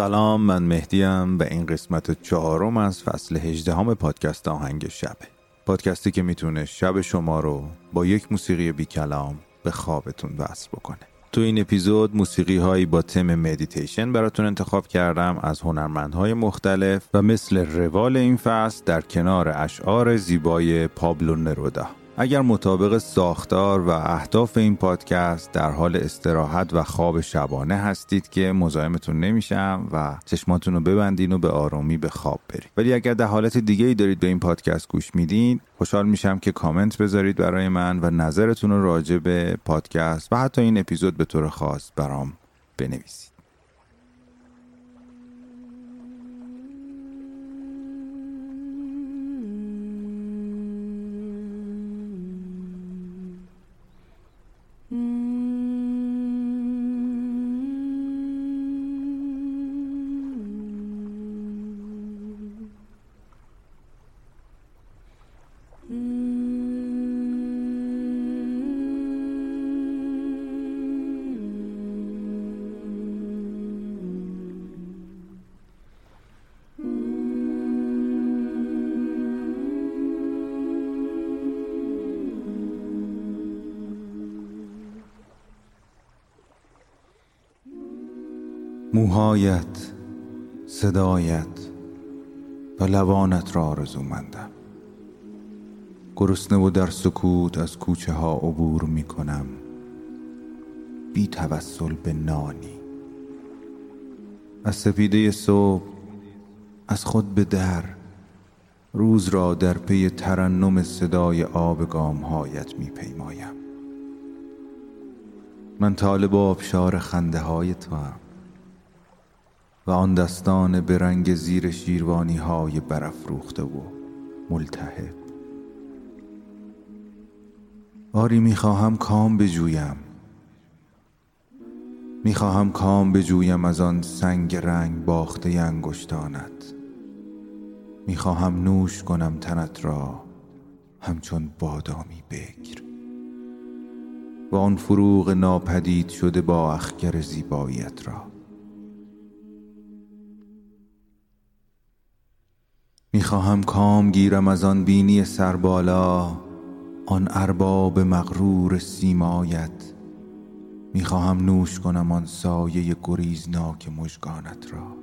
سلام من مهدیم و این قسمت چهارم از فصل هجدهم پادکست آهنگ شبه، پادکستی که می‌تونه شب شما رو با یک موسیقی بی کلام به خوابتون وصل بکنه. تو این اپیزود موسیقی هایی با تم مدیتیشن براتون انتخاب کردم از هنرمندهای مختلف و مثل روال این فصل در کنار اشعار زیبای پابلو نرودا. اگر مطابق ساختار و اهداف این پادکست در حال استراحت و خواب شبانه هستید که مزاحمتون نمیشم و چشماتون رو ببندین و به آرامی به خواب برید. ولی اگر در حالت دیگه ای دارید به این پادکست گوش میدین خوشحال میشم که کامنت بذارید برای من و نظرتون رو راجع به پادکست و حتی این اپیزود به طور خاص برام بنویسید. موهایت صدایت و لبانت را آرزومندم. گرسنه و در سکوت از کوچه ها عبور می کنم. بی توسل به نانی. از سپیده صبح از خود به در روز را در پی ترنم صدای آب گامهایت می پیمایم. من طالب آبشار خنده های تو هم و آن دستان به رنگ زیر شیروانی های برافروخته و ملتهب. آری می‌خواهم کام بجویم. می‌خواهم کام بجویم از آن سنگ رنگ باخته انگشتانت. می‌خواهم نوش کنم تنت را همچون بادامی بکر. و آن فروغ ناپدید شده با اخگر زیباییت را. می‌خواهم کام گیرم از آن بینی سربالا آن ارباب مغرور سیمایت. می‌خواهم نوش کنم آن سایه گریزناک مژگانت را.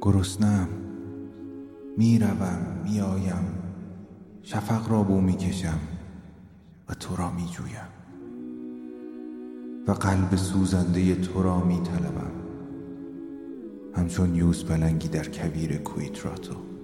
گرسنم می‌روم میآیم. شفق را بو می‌کشم و تو را میجویم. و قلب سوزنده تو را میطلبم. همچون یوز پلنگی در کویر کویتراتو.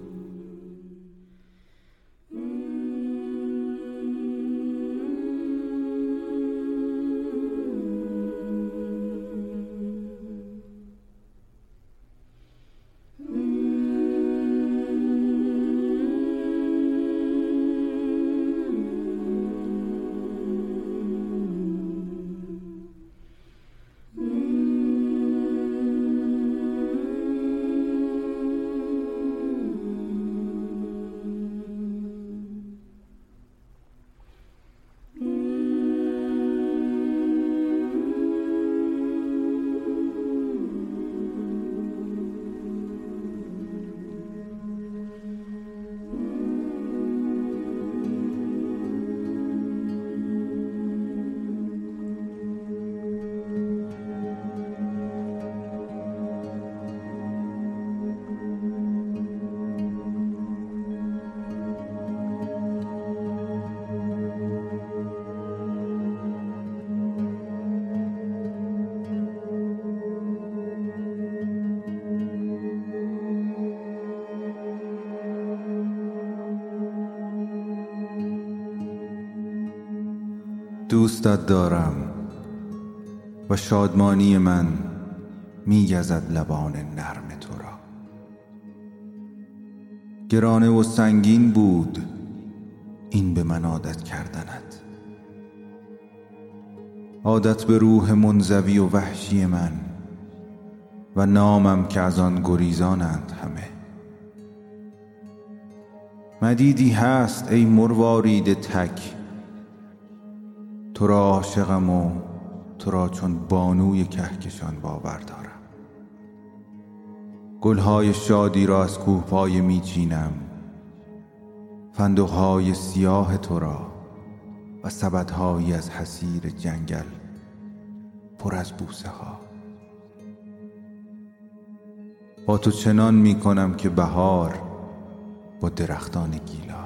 دوستت دارم و شادمانی من میگزد لبان نرم تو را. گرانه و سنگین بود این به من عادت کردنت. عادت به روح منزوی و وحشی من و نامم که از آن گریزانند همه. مدیدی هست ای مروارید تک تو را عاشقم و تو را چون بانوی کهکشان باور دارم. گلهای شادی را از کوهپای می چینم. فندقهای سیاه تو را و سبدهایی از حسیر جنگل پر از بوسه ها. با تو چنان می کنم که بهار با درختان گیلاس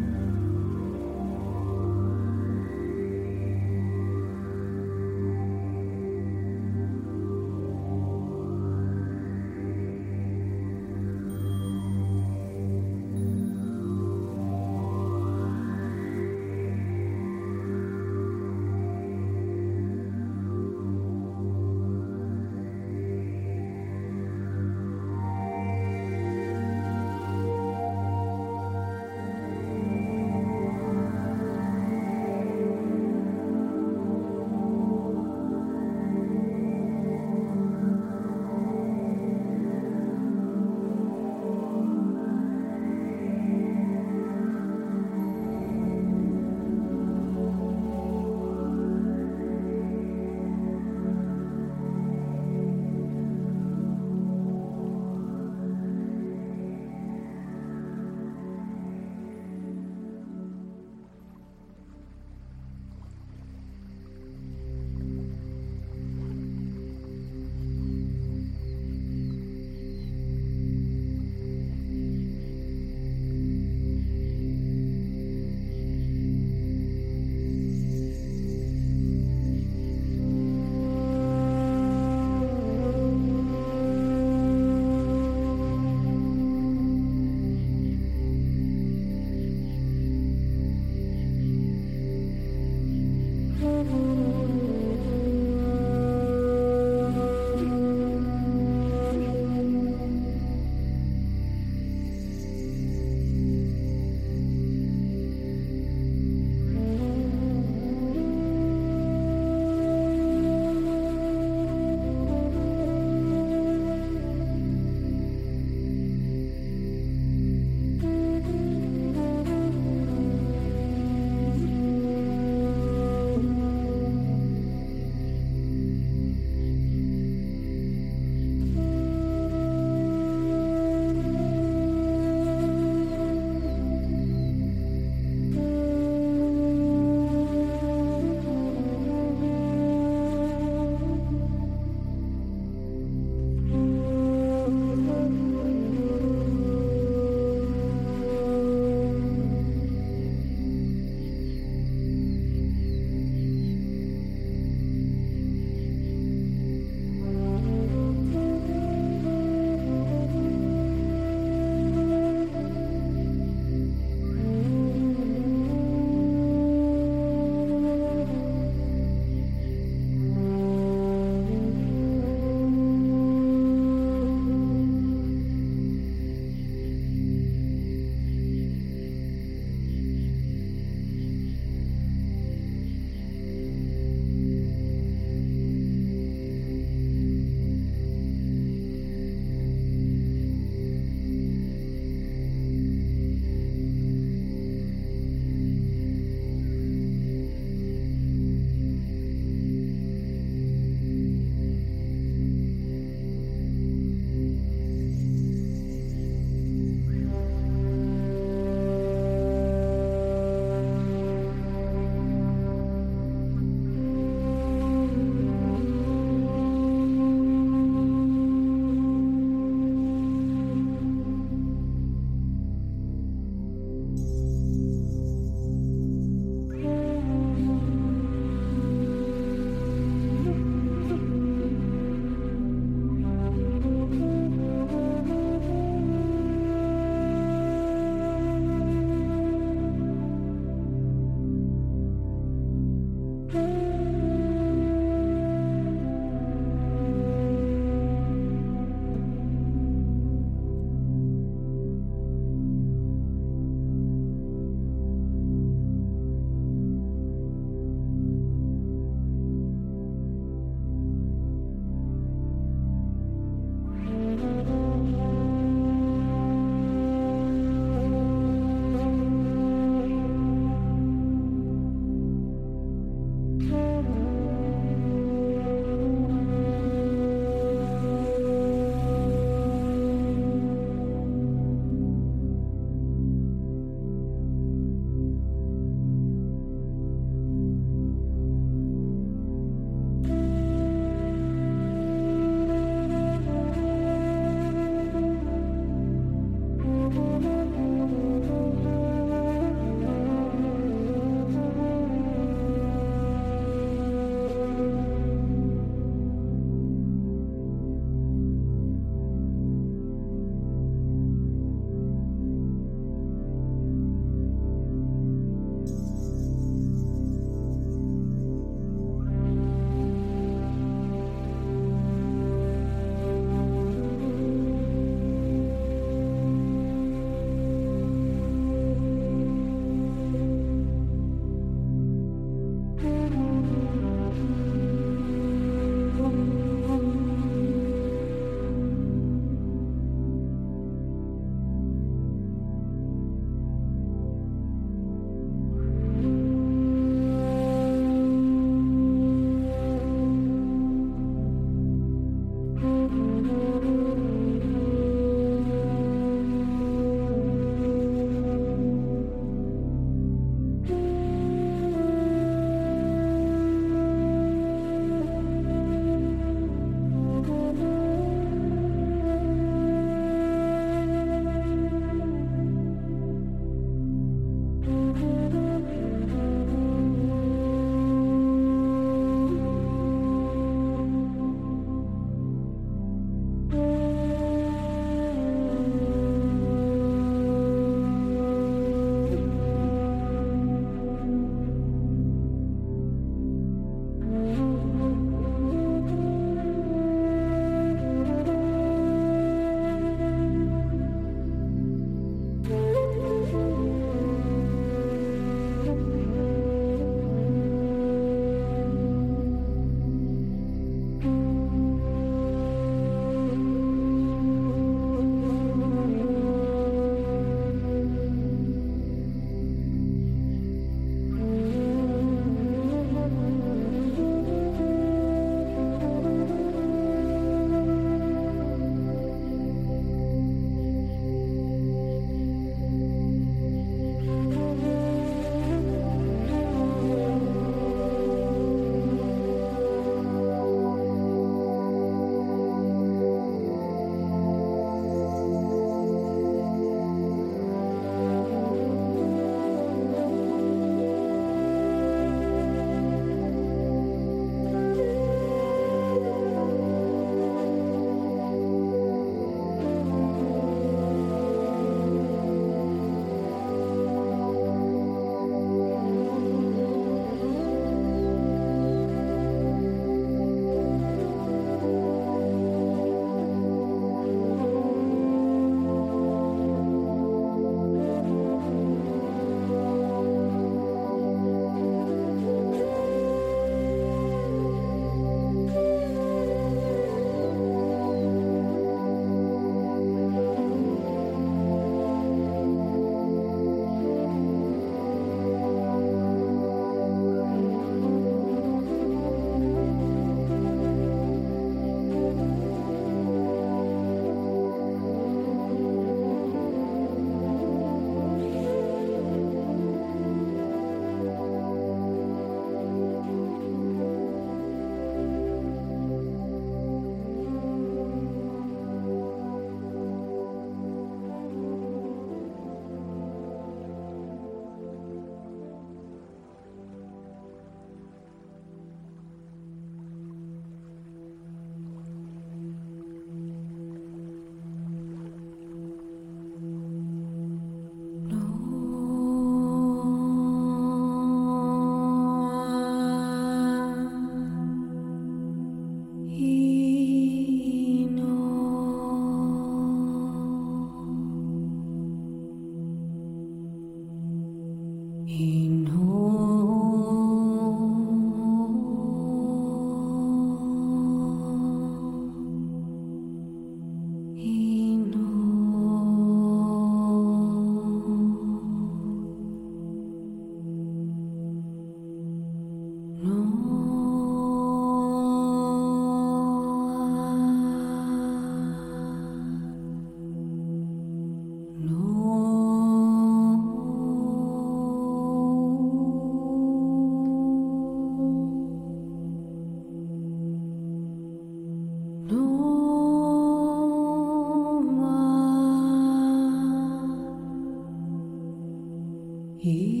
He